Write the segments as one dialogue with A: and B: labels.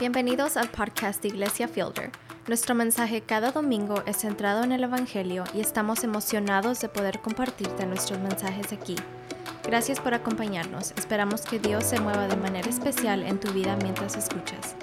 A: Bienvenidos al podcast de Iglesia Fielder. Nuestro mensaje cada domingo es centrado en el Evangelio y estamos emocionados de poder compartirte nuestros mensajes aquí. Gracias por acompañarnos. Esperamos que Dios se mueva de manera especial en tu vida mientras escuchas.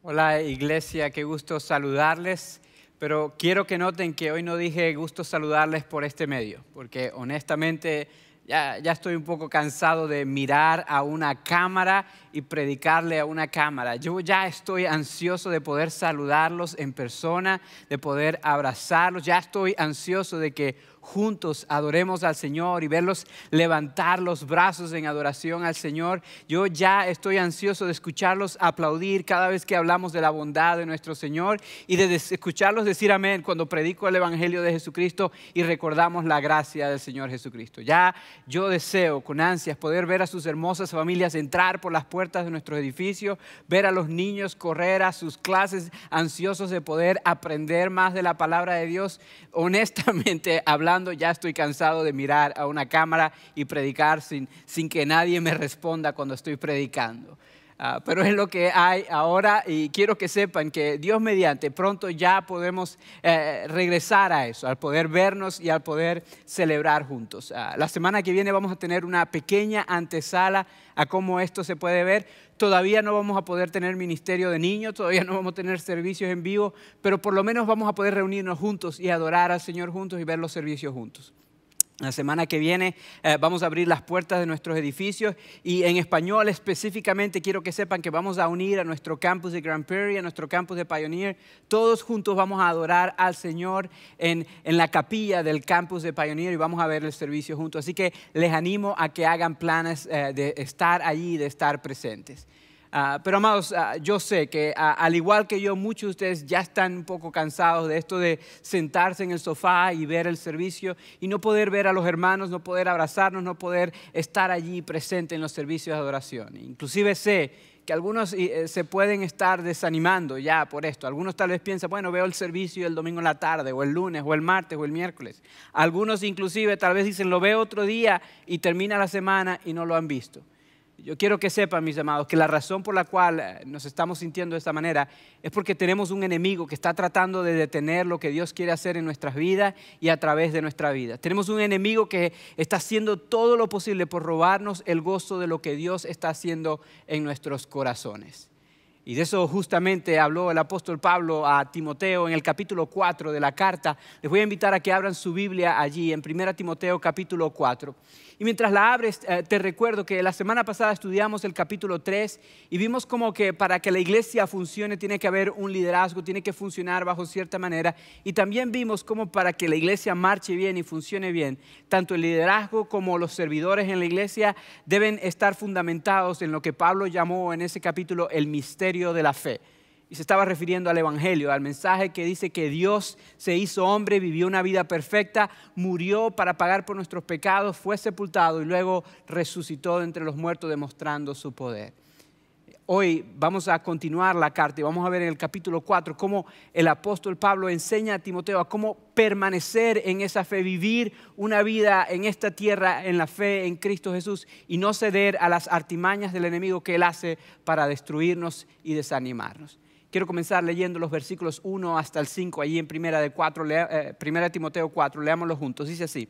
B: Hola Iglesia, qué gusto saludarles, pero quiero que noten que hoy no dije gusto saludarles por este medio, porque honestamente ya, estoy un poco cansado de mirar a una cámara y predicarle a una cámara. Yo ya estoy ansioso de poder saludarlos en persona, de poder abrazarlos. Ya estoy ansioso de que juntos adoremos al Señor y verlos levantar los brazos en adoración al Señor. Yo ya estoy ansioso de escucharlos aplaudir cada vez que hablamos de la bondad de nuestro Señor y de escucharlos decir amén cuando predico el Evangelio de Jesucristo y recordamos la gracia del Señor Jesucristo. Ya yo deseo con ansias poder ver a sus hermosas familias entrar por las puertas de nuestro edificio, ver a los niños correr a sus clases ansiosos de poder aprender más de la palabra de Dios. Honestamente, hablando ya estoy cansado de mirar a una cámara y predicar sin, sin que nadie me responda cuando estoy predicando. Ah, pero es lo que hay ahora y quiero que sepan que Dios mediante pronto ya podemos eh, regresar a eso, al poder vernos y al poder celebrar juntos. Ah, la semana que viene vamos a tener una pequeña antesala a cómo esto se puede ver. Todavía no vamos a poder tener ministerio de niños, todavía no vamos a tener servicios en vivo, pero por lo menos vamos a poder reunirnos juntos y adorar al Señor juntos y ver los servicios juntos. La semana que viene eh, vamos a abrir las puertas de nuestros edificios y en español específicamente quiero que sepan que vamos a unir a nuestro campus de Grand Prairie, a nuestro campus de Pioneer. Todos juntos vamos a adorar al Señor en, en la capilla del campus de Pioneer y vamos a ver el servicio juntos. Así que les animo a que hagan planes eh, de estar allí, de estar presentes. Ah, pero amados, ah, yo sé que ah, al igual que yo, muchos de ustedes ya están un poco cansados de esto de sentarse en el sofá y ver el servicio y no poder ver a los hermanos, no poder abrazarnos, no poder estar allí presente en los servicios de adoración. Inclusive sé que algunos eh, se pueden estar desanimando ya por esto. Algunos tal vez piensan, bueno, veo el servicio el domingo en la tarde, o el lunes, o el martes, o el miércoles. Algunos inclusive tal vez dicen, lo veo otro día y termina la semana y no lo han visto. Yo quiero que sepan, mis amados, que la razón por la cual eh, nos estamos sintiendo de esta manera es porque tenemos un enemigo que está tratando de detener lo que Dios quiere hacer en nuestras vidas y a través de nuestra vida. Tenemos un enemigo que está haciendo todo lo posible por robarnos el gozo de lo que Dios está haciendo en nuestros corazones. Y de eso justamente habló el apóstol Pablo a Timoteo en el capítulo 4 de la carta. Les voy a invitar a que abran su Biblia allí, en 1 Timoteo capítulo 4. Y mientras la abres, eh, te recuerdo que la semana pasada estudiamos el capítulo 3 y vimos como que para que la iglesia funcione tiene que haber un liderazgo, tiene que funcionar bajo cierta manera. Y también vimos como para que la iglesia marche bien y funcione bien, tanto el liderazgo como los servidores en la iglesia deben estar fundamentados en lo que Pablo llamó en ese capítulo el misterio de la fe y se estaba refiriendo al Evangelio, al mensaje que dice que Dios se hizo hombre, vivió una vida perfecta, murió para pagar por nuestros pecados, fue sepultado y luego resucitó entre los muertos demostrando su poder. Hoy vamos a continuar la carta y vamos a ver en el capítulo 4 cómo el apóstol Pablo enseña a Timoteo a cómo permanecer en esa fe, vivir una vida en esta tierra en la fe en Cristo Jesús y no ceder a las artimañas del enemigo que él hace para destruirnos y desanimarnos. Quiero comenzar leyendo los versículos 1 hasta el 5, allí en primera, de 4, eh, primera Timoteo 4, leámoslo juntos. Dice así.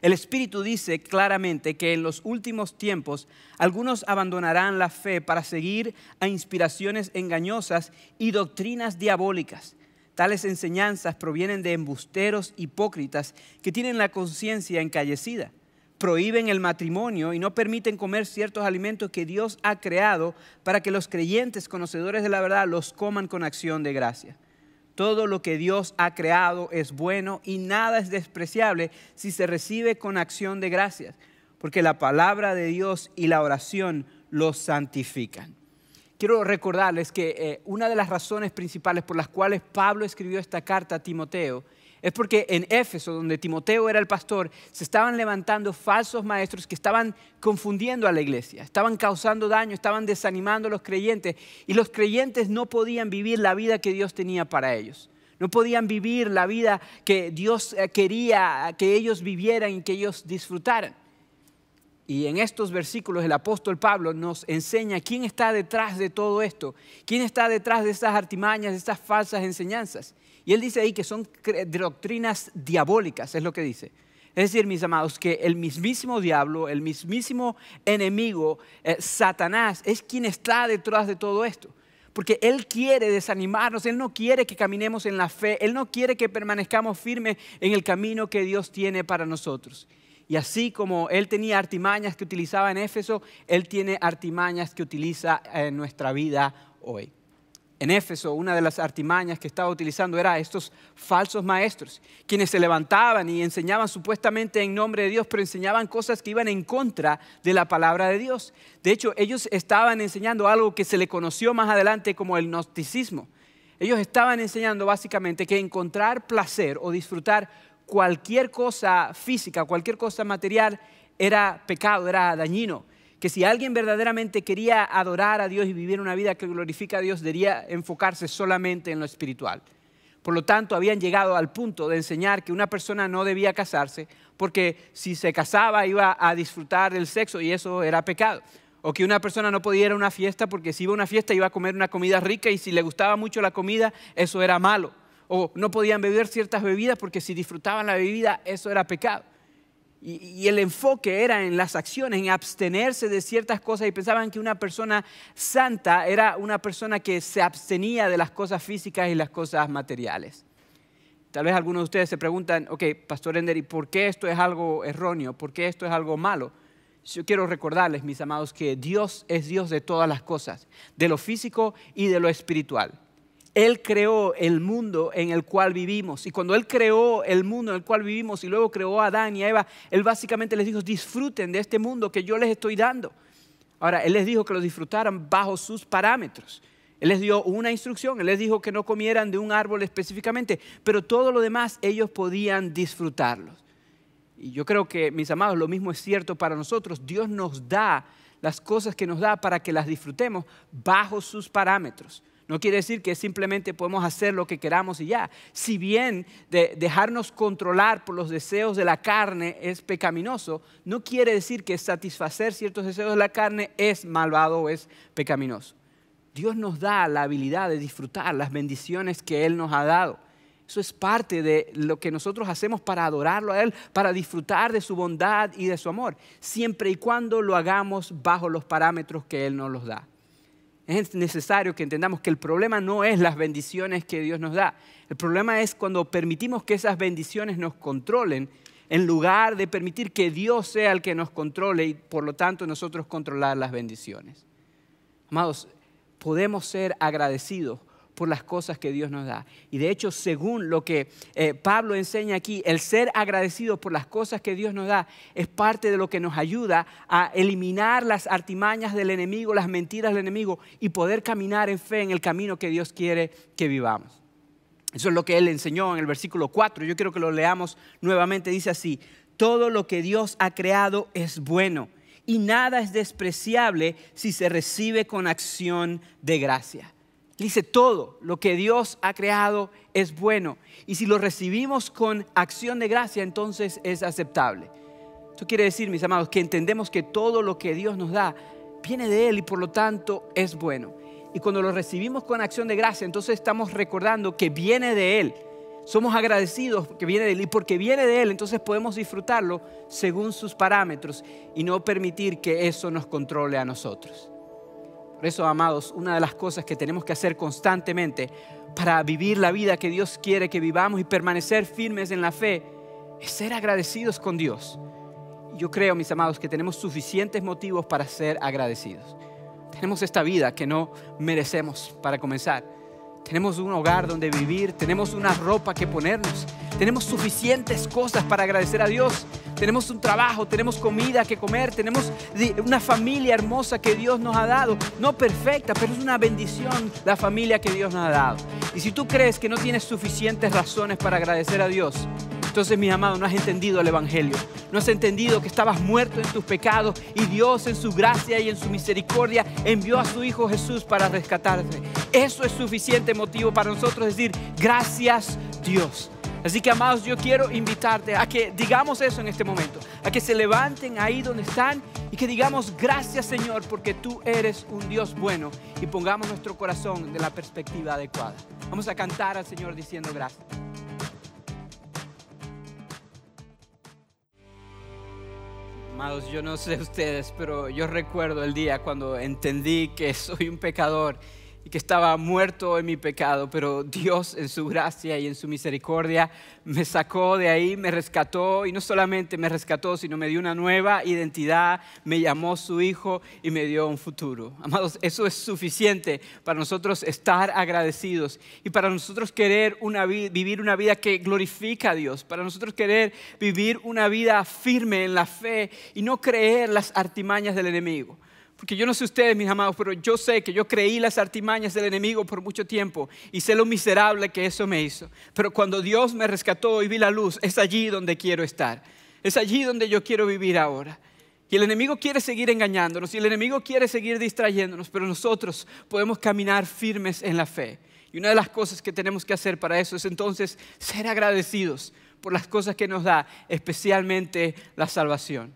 B: El Espíritu dice claramente que en los últimos tiempos algunos abandonarán la fe para seguir a inspiraciones engañosas y doctrinas diabólicas. Tales enseñanzas provienen de embusteros hipócritas que tienen la conciencia encallecida prohíben el matrimonio y no permiten comer ciertos alimentos que Dios ha creado para que los creyentes conocedores de la verdad los coman con acción de gracia. Todo lo que Dios ha creado es bueno y nada es despreciable si se recibe con acción de gracias, porque la palabra de Dios y la oración los santifican. Quiero recordarles que eh, una de las razones principales por las cuales Pablo escribió esta carta a Timoteo es porque en Éfeso, donde Timoteo era el pastor, se estaban levantando falsos maestros que estaban confundiendo a la iglesia, estaban causando daño, estaban desanimando a los creyentes y los creyentes no podían vivir la vida que Dios tenía para ellos. No podían vivir la vida que Dios eh, quería que ellos vivieran y que ellos disfrutaran. Y en estos versículos el apóstol Pablo nos enseña quién está detrás de todo esto, quién está detrás de estas artimañas, de estas falsas enseñanzas. Y él dice ahí que son doctrinas diabólicas, es lo que dice. Es decir, mis amados, que el mismísimo diablo, el mismísimo enemigo, eh, Satanás, es quien está detrás de todo esto. Porque Él quiere desanimarnos, Él no quiere que caminemos en la fe, Él no quiere que permanezcamos firmes en el camino que Dios tiene para nosotros. Y así como Él tenía artimañas que utilizaba en Éfeso, Él tiene artimañas que utiliza en nuestra vida hoy en Éfeso, una de las artimañas que estaba utilizando era estos falsos maestros, quienes se levantaban y enseñaban supuestamente en nombre de Dios, pero enseñaban cosas que iban en contra de la palabra de Dios. De hecho, ellos estaban enseñando algo que se le conoció más adelante como el gnosticismo. Ellos estaban enseñando básicamente que encontrar placer o disfrutar cualquier cosa física, cualquier cosa material, era pecado, era dañino que si alguien verdaderamente quería adorar a Dios y vivir una vida que glorifica a Dios, debería enfocarse solamente en lo espiritual. Por lo tanto, habían llegado al punto de enseñar que una persona no debía casarse porque si se casaba iba a disfrutar del sexo y eso era pecado. O que una persona no podía ir a una fiesta porque si iba a una fiesta iba a comer una comida rica y si le gustaba mucho la comida, eso era malo. O no podían beber ciertas bebidas porque si disfrutaban la bebida, eso era pecado. Y, el enfoque era en las acciones, en abstenerse de ciertas cosas y pensaban que una persona santa era una persona que se abstenía de las cosas físicas y las cosas materiales. Tal vez algunos de ustedes se preguntan, ok, Pastor Ender, ¿y por qué esto es algo erróneo? ¿Por qué esto es algo malo? Yo quiero recordarles, mis amados, que Dios es Dios de todas las cosas, de lo físico y de lo espiritual. Él creó el mundo en el cual vivimos. Y cuando Él creó el mundo en el cual vivimos y luego creó a Adán y a Eva, Él básicamente les dijo, disfruten de este mundo que yo les estoy dando. Ahora, Él les dijo que lo disfrutaran bajo sus parámetros. Él les dio una instrucción, Él les dijo que no comieran de un árbol específicamente, pero todo lo demás ellos podían disfrutarlos. Y yo creo que, mis amados, lo mismo es cierto para nosotros. Dios nos da las cosas que nos da para que las disfrutemos bajo sus parámetros. No quiere decir que simplemente podemos hacer lo que queramos y ya. Si bien de dejarnos controlar por los deseos de la carne es pecaminoso, no quiere decir que satisfacer ciertos deseos de la carne es malvado o es pecaminoso. Dios nos da la habilidad de disfrutar las bendiciones que Él nos ha dado. Eso es parte de lo que nosotros hacemos para adorarlo a Él, para disfrutar de su bondad y de su amor, siempre y cuando lo hagamos bajo los parámetros que Él nos los da es necesario que entendamos que el problema no es las bendiciones que Dios nos da. El problema es cuando permitimos que esas bendiciones nos controlen en lugar de permitir que Dios sea el que nos controle y por lo tanto nosotros controlar las bendiciones. Amados, podemos ser agradecidos por las cosas que Dios nos da. Y de hecho, según lo que eh, Pablo enseña aquí, el ser agradecido por las cosas que Dios nos da es parte de lo que nos ayuda a eliminar las artimañas del enemigo, las mentiras del enemigo y poder caminar en fe en el camino que Dios quiere que vivamos. Eso es lo que él enseñó en el versículo 4. Yo quiero que lo leamos nuevamente. Dice así, todo lo que Dios ha creado es bueno y nada es despreciable si se recibe con acción de gracia. Dice, todo lo que Dios ha creado es bueno. Y si lo recibimos con acción de gracia, entonces es aceptable. Esto quiere decir, mis amados, que entendemos que todo lo que Dios nos da viene de Él y por lo tanto es bueno. Y cuando lo recibimos con acción de gracia, entonces estamos recordando que viene de Él. Somos agradecidos porque viene de Él y porque viene de Él, entonces podemos disfrutarlo según sus parámetros y no permitir que eso nos controle a nosotros. Por eso, amados, una de las cosas que tenemos que hacer constantemente para vivir la vida que Dios quiere que vivamos y permanecer firmes en la fe es ser agradecidos con Dios. Yo creo, mis amados, que tenemos suficientes motivos para ser agradecidos. Tenemos esta vida que no merecemos para comenzar tenemos un hogar donde vivir, tenemos una ropa que ponernos, tenemos suficientes cosas para agradecer a Dios, tenemos un trabajo, tenemos comida que comer, tenemos una familia hermosa que Dios nos ha dado, no perfecta, pero es una bendición la familia que Dios nos ha dado. Y si tú crees que no tienes suficientes razones para agradecer a Dios, entonces, mis amados, no has entendido el Evangelio. No has entendido que estabas muerto en tus pecados y Dios en su gracia y en su misericordia envió a su Hijo Jesús para rescatarte. Eso es suficiente motivo para nosotros decir, gracias Dios. Así que amados, yo quiero invitarte a que digamos eso en este momento, a que se levanten ahí donde están y que digamos gracias Señor porque tú eres un Dios bueno y pongamos nuestro corazón de la perspectiva adecuada. Vamos a cantar al Señor diciendo gracias. Amados, yo no sé ustedes, pero yo recuerdo el día cuando entendí que soy un pecador y que estaba muerto en mi pecado, pero Dios en su gracia y en su misericordia me sacó de ahí, me rescató y no solamente me rescató, sino me dio una nueva identidad, me llamó su hijo y me dio un futuro. Amados, eso es suficiente para nosotros estar agradecidos y para nosotros querer una vivir una vida que glorifica a Dios, para nosotros querer vivir una vida firme en la fe y no creer las artimañas del enemigo. Porque yo no sé ustedes, mis amados, pero yo sé que yo creí las artimañas del enemigo por mucho tiempo y sé lo miserable que eso me hizo. Pero cuando Dios me rescató y vi la luz, es allí donde quiero estar. Es allí donde yo quiero vivir ahora. Y el enemigo quiere seguir engañándonos y el enemigo quiere seguir distrayéndonos, pero nosotros podemos caminar firmes en la fe. Y una de las cosas que tenemos que hacer para eso es entonces ser agradecidos por las cosas que nos da, especialmente la salvación.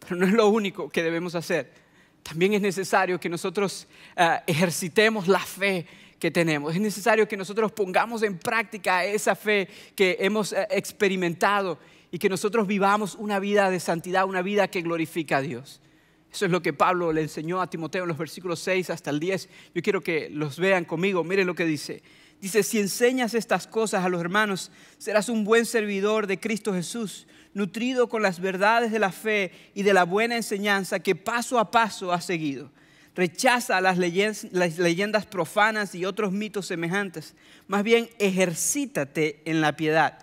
B: Pero no es lo único que debemos hacer también es necesario que nosotros eh, ejercitemos la fe que tenemos. Es necesario que nosotros pongamos en práctica esa fe que hemos eh, experimentado y que nosotros vivamos una vida de santidad, una vida que glorifica a Dios. Eso es lo que Pablo le enseñó a Timoteo en los versículos 6 hasta el 10. Yo quiero que los vean conmigo. Miren lo que dice. Dice, si enseñas estas cosas a los hermanos, serás un buen servidor de Cristo Jesús nutrido con las verdades de la fe y de la buena enseñanza que paso a paso has seguido. Rechaza las leyendas, las leyendas profanas y otros mitos semejantes. Más bien, ejercítate en la piedad.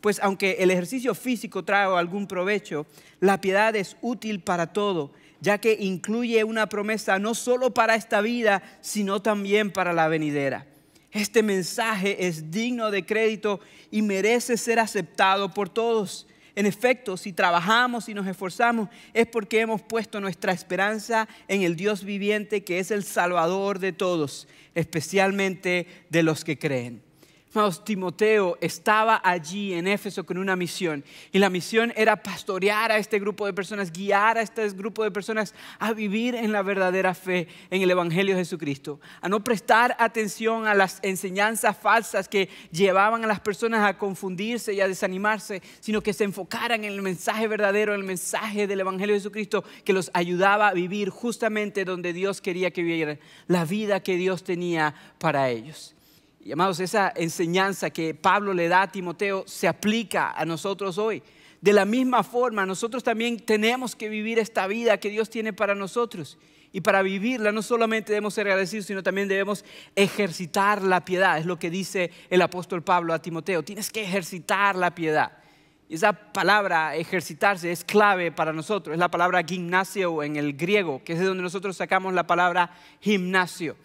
B: Pues aunque el ejercicio físico trae algún provecho, la piedad es útil para todo, ya que incluye una promesa no solo para esta vida, sino también para la venidera. Este mensaje es digno de crédito y merece ser aceptado por todos en efecto, si trabajamos y nos esforzamos es porque hemos puesto nuestra esperanza en el Dios viviente que es el Salvador de todos, especialmente de los que creen. Hermanos, Timoteo estaba allí en Éfeso con una misión y la misión era pastorear a este grupo de personas, guiar a este grupo de personas a vivir en la verdadera fe en el Evangelio de Jesucristo, a no prestar atención a las enseñanzas falsas que llevaban a las personas a confundirse y a desanimarse, sino que se enfocaran en el mensaje verdadero, el mensaje del Evangelio de Jesucristo que los ayudaba a vivir justamente donde Dios quería que vivieran, la vida que Dios tenía para ellos. Y amados, esa enseñanza que Pablo le da a Timoteo se aplica a nosotros hoy. De la misma forma, nosotros también tenemos que vivir esta vida que Dios tiene para nosotros. Y para vivirla no solamente debemos ser agradecidos, sino también debemos ejercitar la piedad. Es lo que dice el apóstol Pablo a Timoteo. Tienes que ejercitar la piedad. Y esa palabra ejercitarse es clave para nosotros. Es la palabra gimnasio en el griego, que es de donde nosotros sacamos la palabra gimnasio.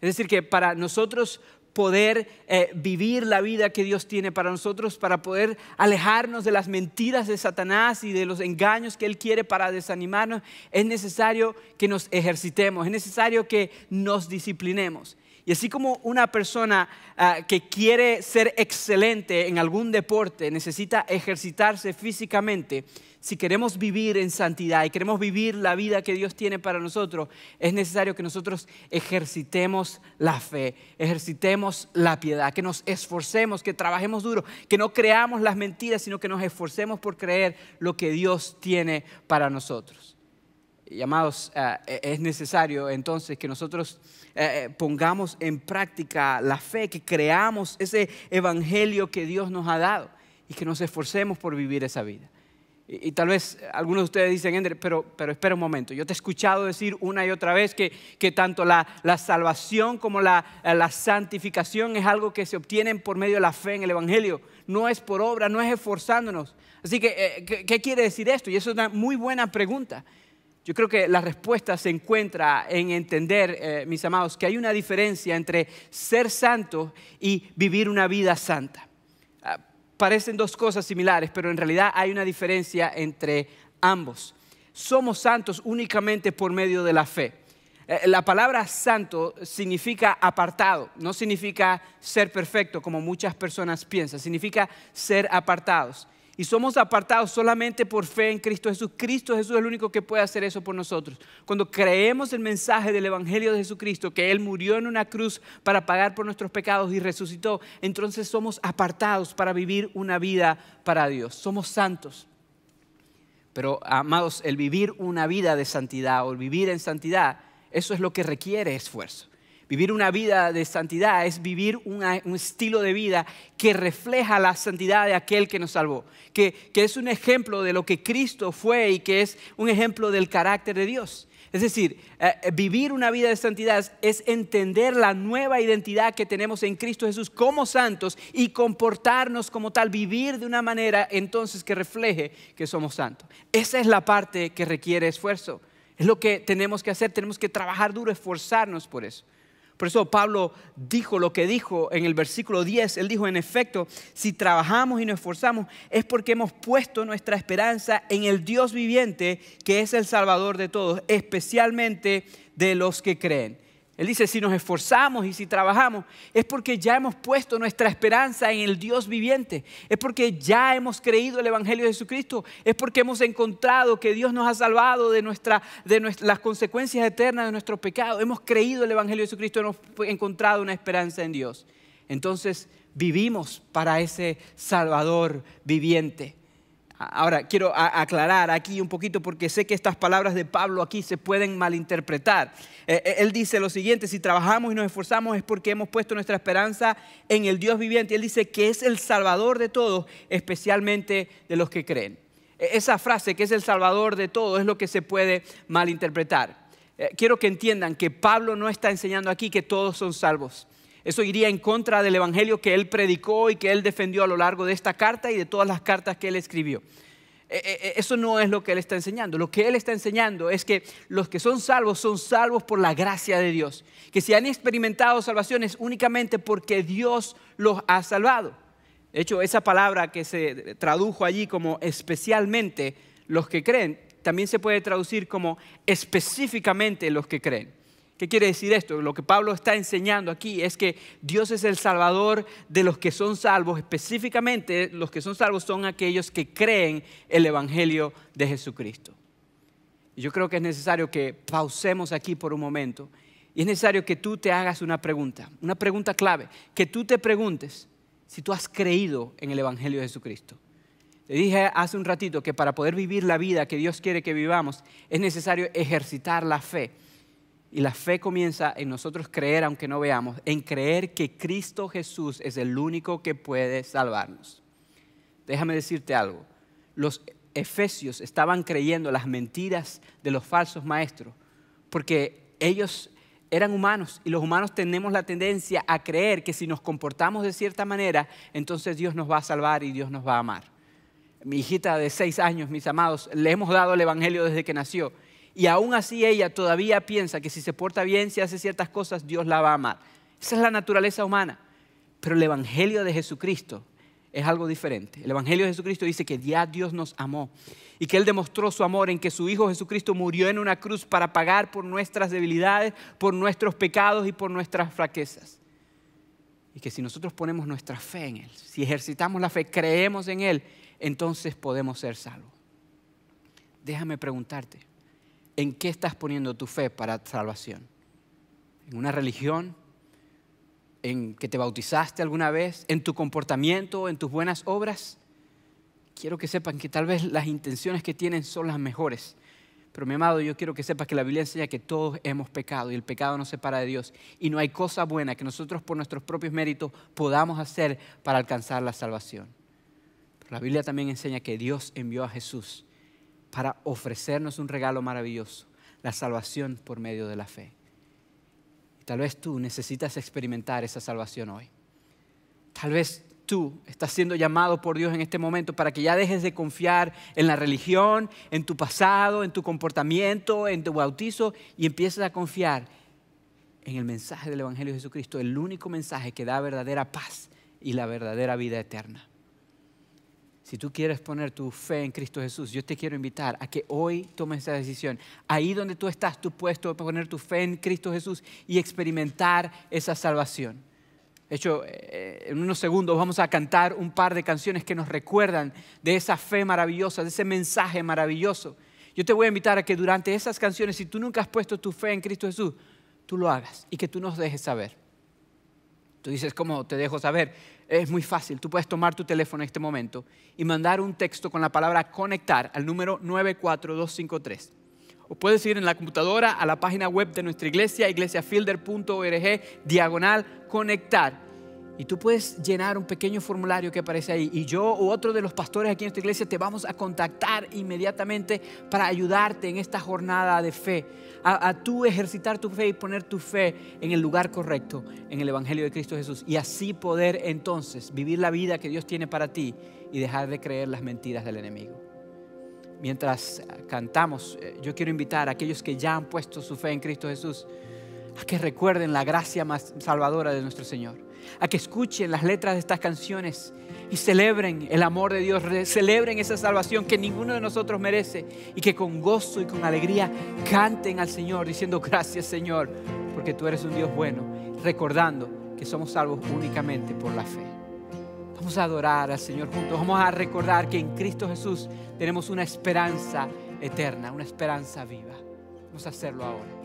B: Es decir, que para nosotros poder eh, vivir la vida que Dios tiene para nosotros, para poder alejarnos de las mentiras de Satanás y de los engaños que Él quiere para desanimarnos, es necesario que nos ejercitemos, es necesario que nos disciplinemos. Y así como una persona ah, que quiere ser excelente en algún deporte necesita ejercitarse físicamente, si queremos vivir en santidad y queremos vivir la vida que Dios tiene para nosotros, es necesario que nosotros ejercitemos la fe, ejercitemos la piedad, que nos esforcemos, que trabajemos duro, que no creamos las mentiras, sino que nos esforcemos por creer lo que Dios tiene para nosotros. Y eh, e-, es necesario entonces que nosotros eh, eh, pongamos en práctica la fe, que creamos ese evangelio que Dios nos ha dado y que nos esforcemos por vivir esa vida. Y, tal vez algunos de ustedes dicen, Ender, pero, pero espera un momento, yo te he escuchado decir una y otra vez que, que tanto la, la, salvación como la, la, santificación es algo que se obtiene por medio de la fe en el Evangelio, no es por obra, no es esforzándonos. Así que, eh, ¿qué, ¿qué, quiere decir esto? Y eso es una muy buena pregunta. Yo creo que la respuesta se encuentra en entender, eh, mis amados, que hay una diferencia entre ser santo y vivir una vida santa parecen dos cosas similares, pero en realidad hay una diferencia entre ambos. Somos santos únicamente por medio de la fe. Eh, La palabra santo significa apartado, no significa ser perfecto como muchas personas piensan, significa ser apartados. Y somos apartados solamente por fe en Cristo Jesús. Cristo Jesús es el único que puede hacer eso por nosotros. Cuando creemos el mensaje del Evangelio de Jesucristo, que Él murió en una cruz para pagar por nuestros pecados y resucitó, entonces somos apartados para vivir una vida para Dios. Somos santos. Pero, amados, el vivir una vida de santidad o el vivir en santidad, eso es lo que requiere esfuerzo. Vivir una vida de santidad es vivir un estilo de vida que refleja la santidad de aquel que nos salvó, que, que es un ejemplo de lo que Cristo fue y que es un ejemplo del carácter de Dios. Es decir, eh, eh, vivir una vida de santidad es entender la nueva identidad que tenemos en Cristo Jesús como santos y comportarnos como tal, vivir de una manera entonces que refleje que somos santos. Esa es la parte que requiere esfuerzo. Es lo que tenemos que hacer, tenemos que trabajar duro, esforzarnos por eso. Por eso Pablo dijo lo que dijo en el versículo 10. Él dijo, en efecto, si trabajamos y nos esforzamos es porque hemos puesto nuestra esperanza en el Dios viviente, que es el Salvador de todos, especialmente de los que creen. Él dice, si nos esforzamos y si trabajamos, es porque ya hemos puesto nuestra esperanza en el Dios viviente. Es porque ya hemos creído el Evangelio de Jesucristo. Es porque hemos encontrado que Dios nos ha salvado de, de las consecuencias eternas de nuestro pecado. Hemos creído el Evangelio de Jesucristo, hemos encontrado una esperanza en Dios. Entonces vivimos para ese Salvador viviente. Ahora, quiero aclarar aquí un poquito porque sé que estas palabras de Pablo aquí se pueden malinterpretar. Eh, eh, él dice lo siguiente, si trabajamos y nos esforzamos es porque hemos puesto nuestra esperanza en el Dios viviente. Él dice que es el Salvador de todos, especialmente de los que creen. E- Esa frase, que es el Salvador de todos, es lo que se puede malinterpretar. Eh, quiero que entiendan que Pablo no está enseñando aquí que todos son salvos. Eso iría en contra del evangelio que él predicó y que él defendió a lo largo de esta carta y de todas las cartas que él escribió. Eh, eh, Eso no es lo que él está enseñando. Lo que él está enseñando es que los que son salvos son salvos por la gracia de Dios. Que si han experimentado salvación es únicamente porque Dios los ha salvado. De hecho, esa palabra que se tradujo allí como especialmente los que creen, también se puede traducir como específicamente los que creen. ¿Qué quiere decir esto? Lo que Pablo está enseñando aquí es que Dios es el salvador de los que son salvos. Específicamente los que son salvos son aquellos que creen el Evangelio de Jesucristo. Y yo creo que es necesario que pausemos aquí por un momento. Y es necesario que tú te hagas una pregunta, una pregunta clave. Que tú te preguntes si tú has creído en el Evangelio de Jesucristo. Te dije hace un ratito que para poder vivir la vida que Dios quiere que vivamos es necesario ejercitar la fe. Y la fe comienza en nosotros creer, aunque no veamos, en creer que Cristo Jesús es el único que puede salvarnos. Déjame decirte algo. Los efesios estaban creyendo las mentiras de los falsos maestros porque ellos eran humanos y los humanos tenemos la tendencia a creer que si nos comportamos de cierta manera, entonces Dios nos va a salvar y Dios nos va a amar. Mi hijita de seis años, mis amados, le hemos dado el Evangelio desde que nació y aún así ella todavía piensa que si se porta bien, si hace ciertas cosas, Dios la va a amar. Esa es la naturaleza humana. Pero el Evangelio de Jesucristo es algo diferente. El Evangelio de Jesucristo dice que ya Dios nos amó y que Él demostró su amor en que su Hijo Jesucristo murió en una cruz para pagar por nuestras debilidades, por nuestros pecados y por nuestras fraquezas. Y que si nosotros ponemos nuestra fe en Él, si ejercitamos la fe, creemos en Él, entonces podemos ser salvos. Déjame preguntarte, ¿en qué estás poniendo tu fe para salvación? ¿En una religión? ¿En que te bautizaste alguna vez? ¿En tu comportamiento? ¿En tus buenas obras? Quiero que sepan que tal vez las intenciones que tienen son las mejores. Pero mi amado, yo quiero que sepas que la Biblia enseña que todos hemos pecado y el pecado nos separa de Dios. Y no hay cosa buena que nosotros por nuestros propios méritos podamos hacer para alcanzar la salvación. La Biblia también enseña que Dios envió a Jesús para ofrecernos un regalo maravilloso, la salvación por medio de la fe. Y tal vez tú necesitas experimentar esa salvación hoy. Tal vez tú estás siendo llamado por Dios en este momento para que ya dejes de confiar en la religión, en tu pasado, en tu comportamiento, en tu bautizo y empieces a confiar en el mensaje del Evangelio de Jesucristo, el único mensaje que da verdadera paz y la verdadera vida eterna. Si tú quieres poner tu fe en Cristo Jesús, yo te quiero invitar a que hoy tomes esa decisión. Ahí donde tú estás, tú puedes poner tu fe en Cristo Jesús y experimentar esa salvación. De hecho, eh, en unos segundos vamos a cantar un par de canciones que nos recuerdan de esa fe maravillosa, de ese mensaje maravilloso. Yo te voy a invitar a que durante esas canciones, si tú nunca has puesto tu fe en Cristo Jesús, tú lo hagas y que tú nos dejes saber. Tú dices, ¿cómo te dejo saber? Es muy fácil. Tú puedes tomar tu teléfono en este momento y mandar un texto con la palabra conectar al número 94253. O puedes ir en la computadora a la página web de nuestra iglesia, iglesiafielder.org, diagonal conectar y tú puedes llenar un pequeño formulario que aparece ahí. Y yo u otro de los pastores aquí en esta iglesia te vamos a contactar inmediatamente para ayudarte en esta jornada de fe. A, a tú ejercitar tu fe y poner tu fe en el lugar correcto, en el Evangelio de Cristo Jesús. Y así poder entonces vivir la vida que Dios tiene para ti y dejar de creer las mentiras del enemigo. Mientras cantamos, eh, yo quiero invitar a aquellos que ya han puesto su fe en Cristo Jesús a que recuerden la gracia más salvadora de nuestro Señor a que escuchen las letras de estas canciones y celebren el amor de Dios, celebren esa salvación que ninguno de nosotros merece y que con gozo y con alegría canten al Señor diciendo gracias Señor, porque tú eres un Dios bueno, recordando que somos salvos únicamente por la fe. Vamos a adorar al Señor juntos, vamos a recordar que en Cristo Jesús tenemos una esperanza eterna, una esperanza viva. Vamos a hacerlo ahora.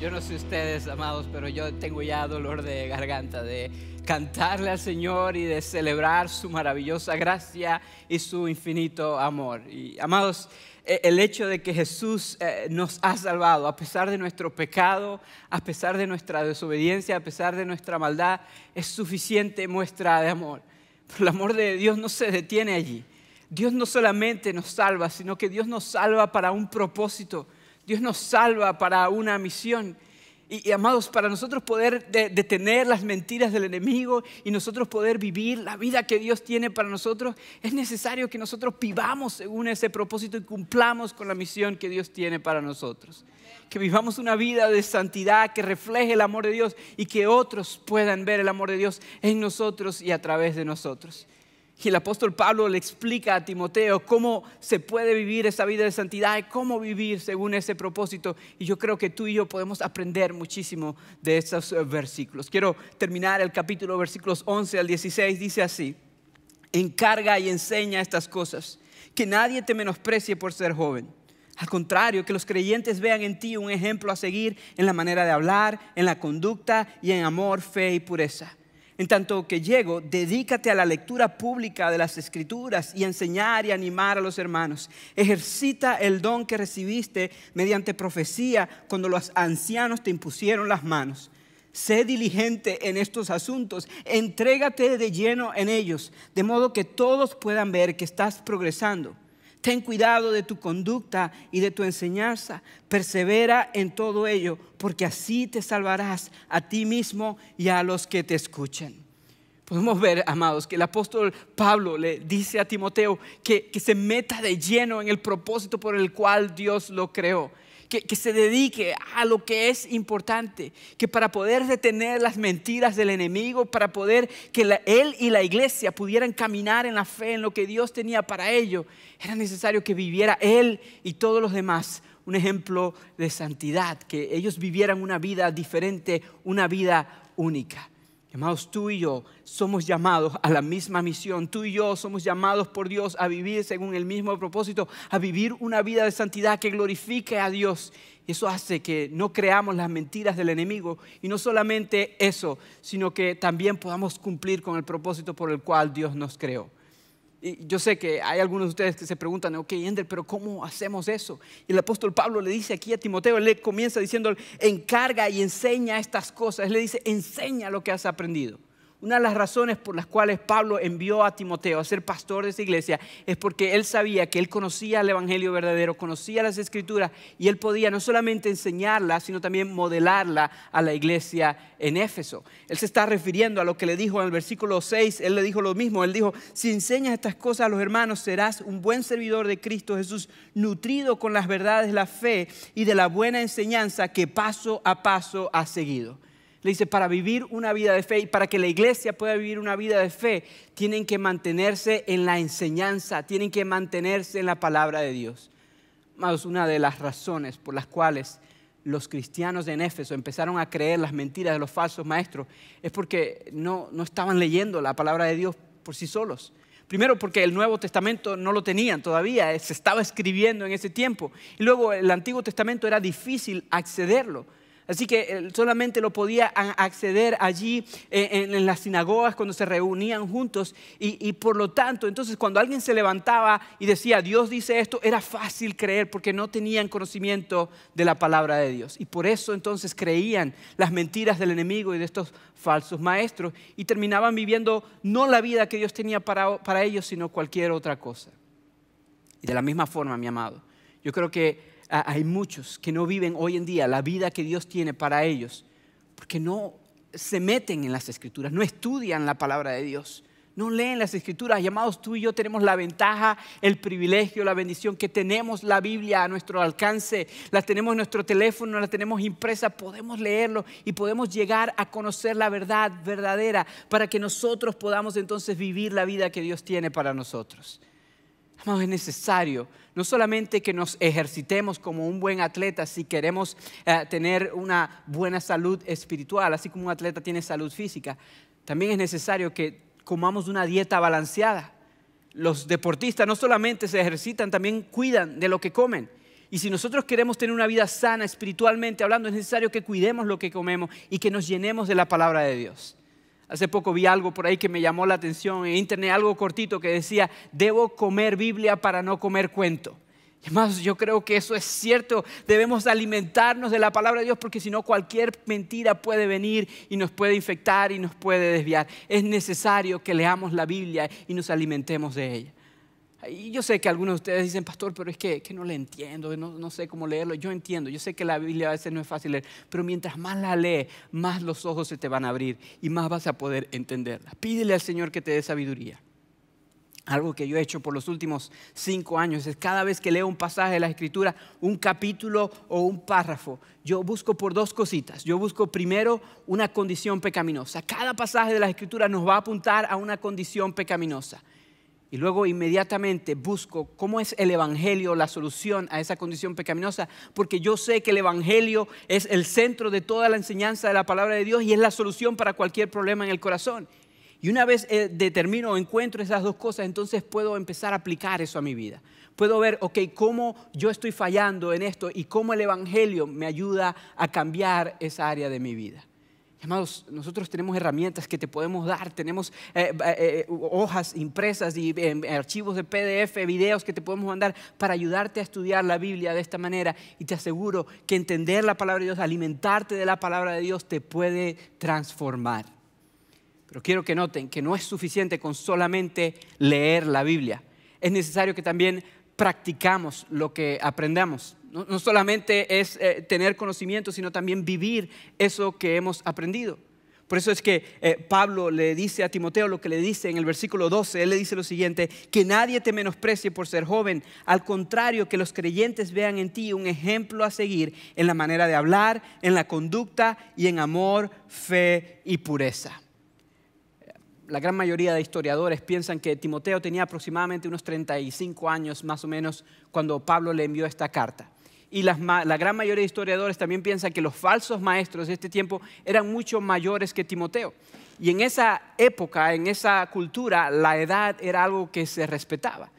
B: Yo no sé ustedes, amados, pero yo tengo ya dolor de garganta de cantarle al Señor y de celebrar su maravillosa gracia y su infinito amor. Y amados, e, el hecho de que Jesús eh, nos ha salvado a pesar de nuestro pecado, a pesar de nuestra desobediencia, a pesar de nuestra maldad, es suficiente muestra de amor. Pero el amor de Dios no se detiene allí. Dios no solamente nos salva, sino que Dios nos salva para un propósito Dios nos salva para una misión. Y, amados, para nosotros poder detener las mentiras del enemigo y nosotros poder vivir la vida que Dios tiene para nosotros, es necesario que nosotros vivamos según ese propósito y cumplamos con la misión que Dios tiene para nosotros. Que vivamos una vida de santidad que refleje el amor de Dios y que otros puedan ver el amor de Dios en nosotros y a través de nosotros. Y el apóstol Pablo le explica a Timoteo cómo se puede vivir esa vida de santidad y cómo vivir según ese propósito. Y yo creo que tú y yo podemos aprender muchísimo de esos eh, versículos. Quiero terminar el capítulo, versículos 11 al 16. Dice así, encarga y enseña estas cosas, que nadie te menosprecie por ser joven. Al contrario, que los creyentes vean en ti un ejemplo a seguir en la manera de hablar, en la conducta y en amor, fe y pureza. En tanto que llego, dedícate a la lectura pública de las escrituras y enseñar y animar a los hermanos. Ejercita el don que recibiste mediante profecía cuando los ancianos te impusieron las manos. Sé diligente en estos asuntos, entrégate de lleno en ellos, de modo que todos puedan ver que estás progresando. Ten cuidado de tu conducta y de tu enseñanza. Persevera en todo ello, porque así te salvarás a ti mismo y a los que te escuchen. Podemos ver, amados, que el apóstol Pablo le dice a Timoteo que, que se meta de lleno en el propósito por el cual Dios lo creó que, se dedique a lo que es importante, que para poder detener las mentiras del enemigo, para poder que él y la iglesia pudieran caminar en la fe, en lo que Dios tenía para ello, era necesario que viviera él y todos los demás un ejemplo de santidad, que ellos vivieran una vida diferente, una vida única. Amados, tú y yo somos llamados a la misma misión. Tú y yo somos llamados por Dios a vivir según el mismo propósito, a vivir una vida de santidad que glorifique a Dios. Eso hace que no creamos las mentiras del enemigo. Y no solamente eso, sino que también podamos cumplir con el propósito por el cual Dios nos creó. Yo sé que hay algunos de ustedes que se preguntan, ok, Ender, pero ¿cómo hacemos eso? Y el apóstol Pablo le dice aquí a Timoteo, le comienza diciendo, encarga y enseña estas cosas. Él le dice, enseña lo que has aprendido. Una de las razones por las cuales Pablo envió a Timoteo a ser pastor de esa iglesia es porque él sabía que él conocía el Evangelio verdadero, conocía las escrituras y él podía no solamente enseñarla, sino también modelarla a la iglesia en Éfeso. Él se está refiriendo a lo que le dijo en el versículo 6, él le dijo lo mismo, él dijo, si enseñas estas cosas a los hermanos, serás un buen servidor de Cristo Jesús, nutrido con las verdades de la fe y de la buena enseñanza que paso a paso has seguido. Dice, para vivir una vida de fe y para que la iglesia pueda vivir una vida de fe, tienen que mantenerse en la enseñanza, tienen que mantenerse en la palabra de Dios. Más una de las razones por las cuales los cristianos de Éfeso empezaron a creer las mentiras de los falsos maestros es porque no, no estaban leyendo la palabra de Dios por sí solos. Primero porque el Nuevo Testamento no lo tenían todavía, se estaba escribiendo en ese tiempo. Y luego el Antiguo Testamento era difícil accederlo. Así que eh, solamente lo podía acceder allí eh, en, las sinagogas cuando se reunían juntos. Y, por lo tanto, entonces cuando alguien se levantaba y decía, Dios dice esto, era fácil creer porque no tenían conocimiento de la palabra de Dios. Y por eso entonces creían las mentiras del enemigo y de estos falsos maestros y terminaban viviendo no la vida que Dios tenía para, para ellos, sino cualquier otra cosa. Y de la misma forma, mi amado, yo creo que hay muchos que no viven hoy en día la vida que Dios tiene para ellos, porque no se meten en las escrituras, no estudian la palabra de Dios, no leen las escrituras. Llamados tú y yo tenemos la ventaja, el privilegio, la bendición que tenemos la Biblia a nuestro alcance, la tenemos en nuestro teléfono, la tenemos impresa, podemos leerlo y podemos llegar a conocer la verdad verdadera para que nosotros podamos entonces vivir la vida que Dios tiene para nosotros. Amados, es necesario no solamente que nos ejercitemos como un buen atleta si queremos eh, tener una buena salud espiritual, así como un atleta tiene salud física, también es necesario que comamos una dieta balanceada. Los deportistas no solamente se ejercitan, también cuidan de lo que comen. Y si nosotros queremos tener una vida sana espiritualmente hablando, es necesario que cuidemos lo que comemos y que nos llenemos de la palabra de Dios. Hace poco vi algo por ahí que me llamó la atención en internet, algo cortito que decía, debo comer Biblia para no comer cuento. Y además yo creo que eso es cierto, debemos alimentarnos de la palabra de Dios porque si no cualquier mentira puede venir y nos puede infectar y nos puede desviar. Es necesario que leamos la Biblia y nos alimentemos de ella. Y yo sé que algunos de ustedes dicen, pastor, pero es que, no le entiendo, no, sé cómo leerlo. Yo entiendo, yo sé que la Biblia a veces no es fácil leer, pero mientras más la lees, más los ojos se te van a abrir y más vas a poder entenderla. Pídele al Señor que te dé sabiduría. Algo que yo he hecho por los últimos cinco años es cada vez que leo un pasaje de la Escritura, un capítulo o un párrafo, yo busco por dos cositas. Yo busco primero una condición pecaminosa. Cada pasaje de la Escritura nos va a apuntar a una condición pecaminosa y luego inmediatamente busco cómo es el Evangelio la solución a esa condición pecaminosa, porque yo sé que el Evangelio es el centro de toda la enseñanza de la palabra de Dios y es la solución para cualquier problema en el corazón. Y una vez eh, determino o encuentro esas dos cosas, entonces puedo empezar a aplicar eso a mi vida. Puedo ver, ok, cómo yo estoy fallando en esto y cómo el Evangelio me ayuda a cambiar esa área de mi vida. Amados, nosotros tenemos herramientas que te podemos dar, tenemos eh, eh, eh, hojas impresas y archivos de PDF, videos que te podemos mandar para ayudarte a estudiar la Biblia de esta manera. Y te aseguro que entender la palabra de Dios, alimentarte de la palabra de Dios, te puede transformar. Pero quiero que noten que no es suficiente con solamente leer la Biblia. Es necesario que también practicamos lo que aprendamos. No, solamente es eh, tener conocimiento, sino también vivir eso que hemos aprendido. Por eso es que eh, Pablo le dice a Timoteo lo que le dice en el versículo 12. Él le dice lo siguiente, que nadie te menosprecie por ser joven. Al contrario, que los creyentes vean en ti un ejemplo a seguir en la manera de hablar, en la conducta y en amor, fe y pureza la gran mayoría de historiadores piensan que Timoteo tenía aproximadamente unos 35 años más o menos cuando Pablo le envió esta carta. Y la gran mayoría de historiadores también piensan que los falsos maestros de este tiempo eran mucho mayores que Timoteo. Y en esa época, en esa cultura, la edad era algo que se respetaba.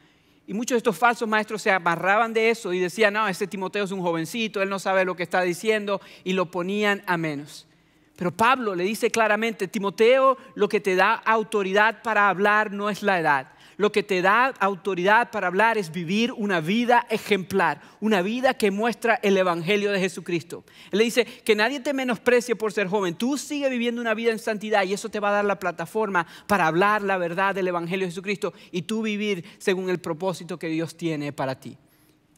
B: Y muchos de estos falsos maestros se amarraban de eso y decían, no, este Timoteo es un jovencito, él no sabe lo que está diciendo, y lo ponían a menos. Pero Pablo le dice claramente, Timoteo, lo que te da autoridad para hablar no es la edad. Lo que te da autoridad para hablar es vivir una vida ejemplar, una vida que muestra el Evangelio de Jesucristo. Él le dice que nadie te menosprecie por ser joven. Tú sigue viviendo una vida en santidad y eso te va a dar la plataforma para hablar la verdad del Evangelio de Jesucristo y tú vivir según el propósito que Dios tiene para ti.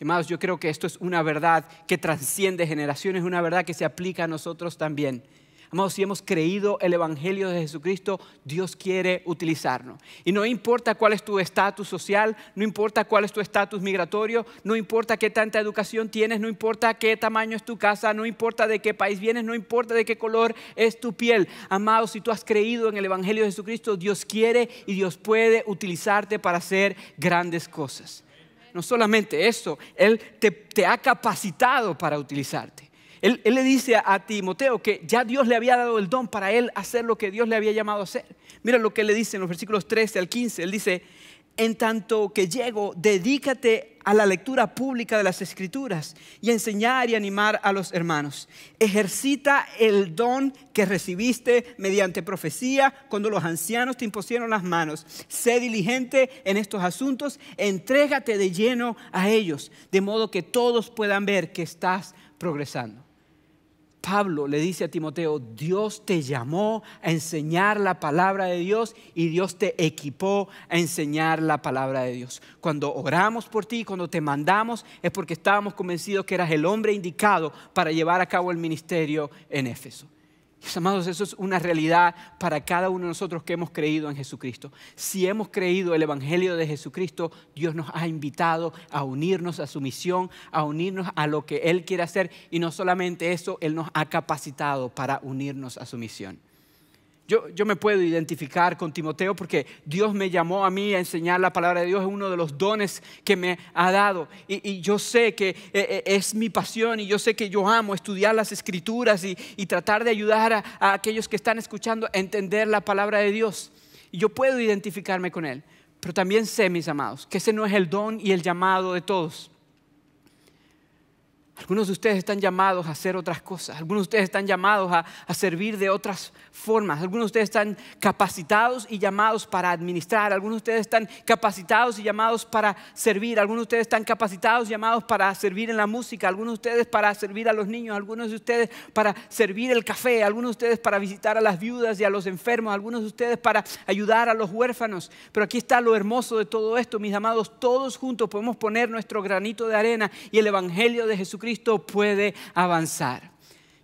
B: Amados, yo creo que esto es una verdad que trasciende generaciones, una verdad que se aplica a nosotros también. Amados, si hemos creído el Evangelio de Jesucristo, Dios quiere utilizarnos. Y no importa cuál es tu estatus social, no importa cuál es tu estatus migratorio, no importa qué tanta educación tienes, no importa qué tamaño es tu casa, no importa de qué país vienes, no importa de qué color es tu piel. Amados, si tú has creído en el Evangelio de Jesucristo, Dios quiere y Dios puede utilizarte para hacer grandes cosas. No solamente eso, Él te, te ha capacitado para utilizarte. Él, le dice a, Timoteo que ya Dios le había dado el don para él hacer lo que Dios le había llamado a hacer. Mira lo que le dice en los versículos 13 al 15. Él dice, en tanto que llego, dedícate a la lectura pública de las escrituras y a enseñar y animar a los hermanos. Ejercita el don que recibiste mediante profecía cuando los ancianos te impusieron las manos. Sé diligente en estos asuntos, entrégate de lleno a ellos, de modo que todos puedan ver que estás progresando. Pablo le dice a Timoteo, Dios te llamó a enseñar la palabra de Dios y Dios te equipó a enseñar la palabra de Dios. Cuando oramos por ti, cuando te mandamos, es porque estábamos convencidos que eras el hombre indicado para llevar a cabo el ministerio en Éfeso amados, eso es una realidad para cada uno de nosotros que hemos creído en Jesucristo. Si hemos creído el Evangelio de Jesucristo, Dios nos ha invitado a unirnos a su misión, a unirnos a lo que Él quiere hacer. Y no solamente eso, Él nos ha capacitado para unirnos a su misión. Yo, me puedo identificar con Timoteo porque Dios me llamó a mí a enseñar la palabra de Dios, es uno de los dones que me ha dado. Y, yo sé que eh, eh, es mi pasión y yo sé que yo amo estudiar las escrituras y, tratar de ayudar a, a aquellos que están escuchando a entender la palabra de Dios. Y yo puedo identificarme con Él. Pero también sé, mis amados, que ese no es el don y el llamado de todos. Algunos de ustedes están llamados a hacer otras cosas. Algunos de ustedes están llamados a, servir de otras formas. Algunos de ustedes están capacitados y llamados para administrar. Algunos de ustedes están capacitados y llamados para servir. Algunos de ustedes están capacitados y llamados para servir en la música. Algunos de ustedes para servir a los niños. Algunos de ustedes para servir el café. Algunos de ustedes para visitar a las viudas y a los enfermos. Algunos de ustedes para ayudar a los huérfanos. Pero aquí está lo hermoso de todo esto, mis amados. Todos juntos podemos poner nuestro granito de arena y el Evangelio de Jesucristo Puede avanzar.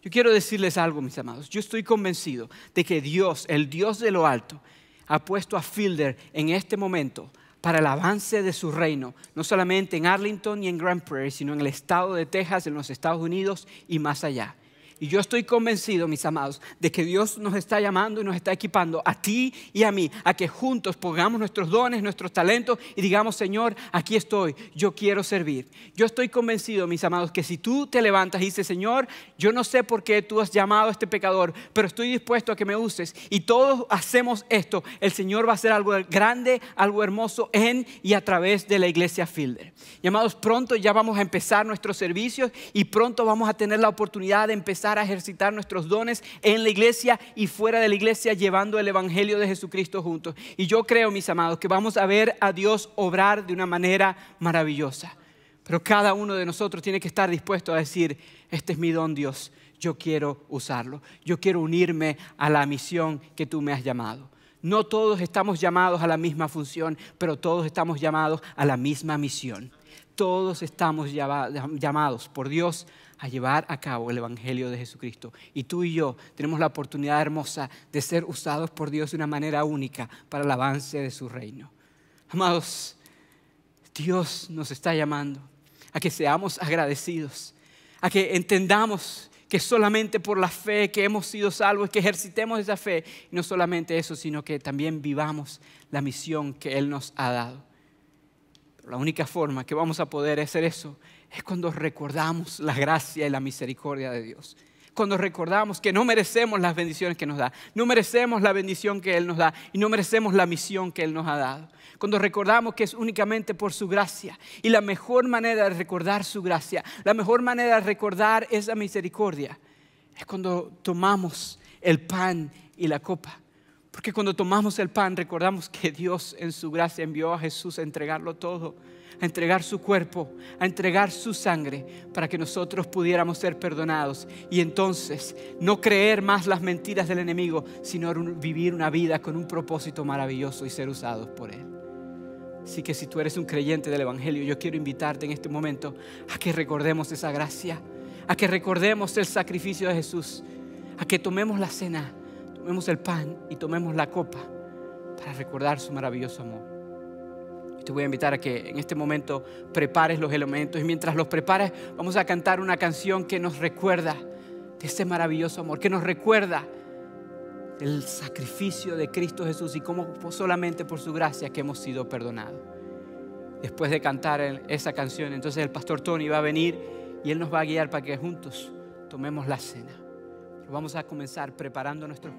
B: Yo quiero decirles algo, mis amados. Yo estoy convencido de que Dios, el Dios de lo alto, ha puesto a Fielder en este momento para el avance de su reino, no solamente en Arlington y en Grand Prairie, sino en el estado de Texas, en los Estados Unidos y más allá. Y yo estoy convencido, mis amados, de que Dios nos está llamando y nos está equipando a ti y a mí, a que juntos pongamos nuestros dones, nuestros talentos y digamos, Señor, aquí estoy, yo quiero servir. Yo estoy convencido, mis amados, que si tú te levantas y dices, Señor, yo no sé por qué tú has llamado a este pecador, pero estoy dispuesto a que me uses y todos hacemos esto, el Señor va a hacer algo grande, algo hermoso en y a través de la iglesia Fielder. Y amados, pronto ya vamos a empezar nuestros servicios y pronto vamos a tener la oportunidad de empezar a ejercitar nuestros dones en la iglesia y fuera de la iglesia, llevando el Evangelio de Jesucristo juntos. Y yo creo, mis amados, que vamos a ver a Dios obrar de una manera maravillosa. Pero cada uno de nosotros tiene que estar dispuesto a decir, este es mi don, Dios, yo quiero usarlo, yo quiero unirme a la misión que tú me has llamado. No todos estamos llamados a la misma función, pero todos estamos llamados a la misma misión. Todos estamos llamados por Dios a llevar a cabo el Evangelio de Jesucristo. Y tú y yo tenemos la oportunidad hermosa de ser usados por Dios de una manera única para el avance de su reino. Amados, Dios nos está llamando a que seamos agradecidos, a que entendamos que solamente por la fe que hemos sido salvos, que ejercitemos esa fe, y no solamente eso, sino que también vivamos la misión que Él nos ha dado. la única forma que vamos a poder hacer eso es cuando recordamos la gracia y la misericordia de Dios. Cuando recordamos que no merecemos las bendiciones que nos da, no merecemos la bendición que Él nos da y no merecemos la misión que Él nos ha dado. Cuando recordamos que es únicamente por su gracia. Y la mejor manera de recordar su gracia, la mejor manera de recordar esa misericordia, es cuando tomamos el pan y la copa. Porque cuando tomamos el pan recordamos que Dios en su gracia envió a Jesús a entregarlo todo a entregar su cuerpo, a entregar su sangre para que nosotros pudiéramos ser perdonados y entonces no creer más las mentiras del enemigo, sino vivir una vida con un propósito maravilloso y ser usados por él. Así que si tú eres un creyente del Evangelio, yo quiero invitarte en este momento a que recordemos esa gracia, a que recordemos el sacrificio de Jesús, a que tomemos la cena, tomemos el pan y tomemos la copa para recordar su maravilloso amor. te voy a invitar a que en este momento prepares los elementos y mientras los prepares vamos a cantar una canción que nos recuerda de ese maravilloso amor, que nos recuerda el sacrificio de Cristo Jesús y cómo solamente por su gracia que hemos sido perdonados. Después de cantar esa canción, entonces el pastor Tony va a venir y él nos va a guiar para que juntos tomemos la cena. vamos a comenzar preparando nuestros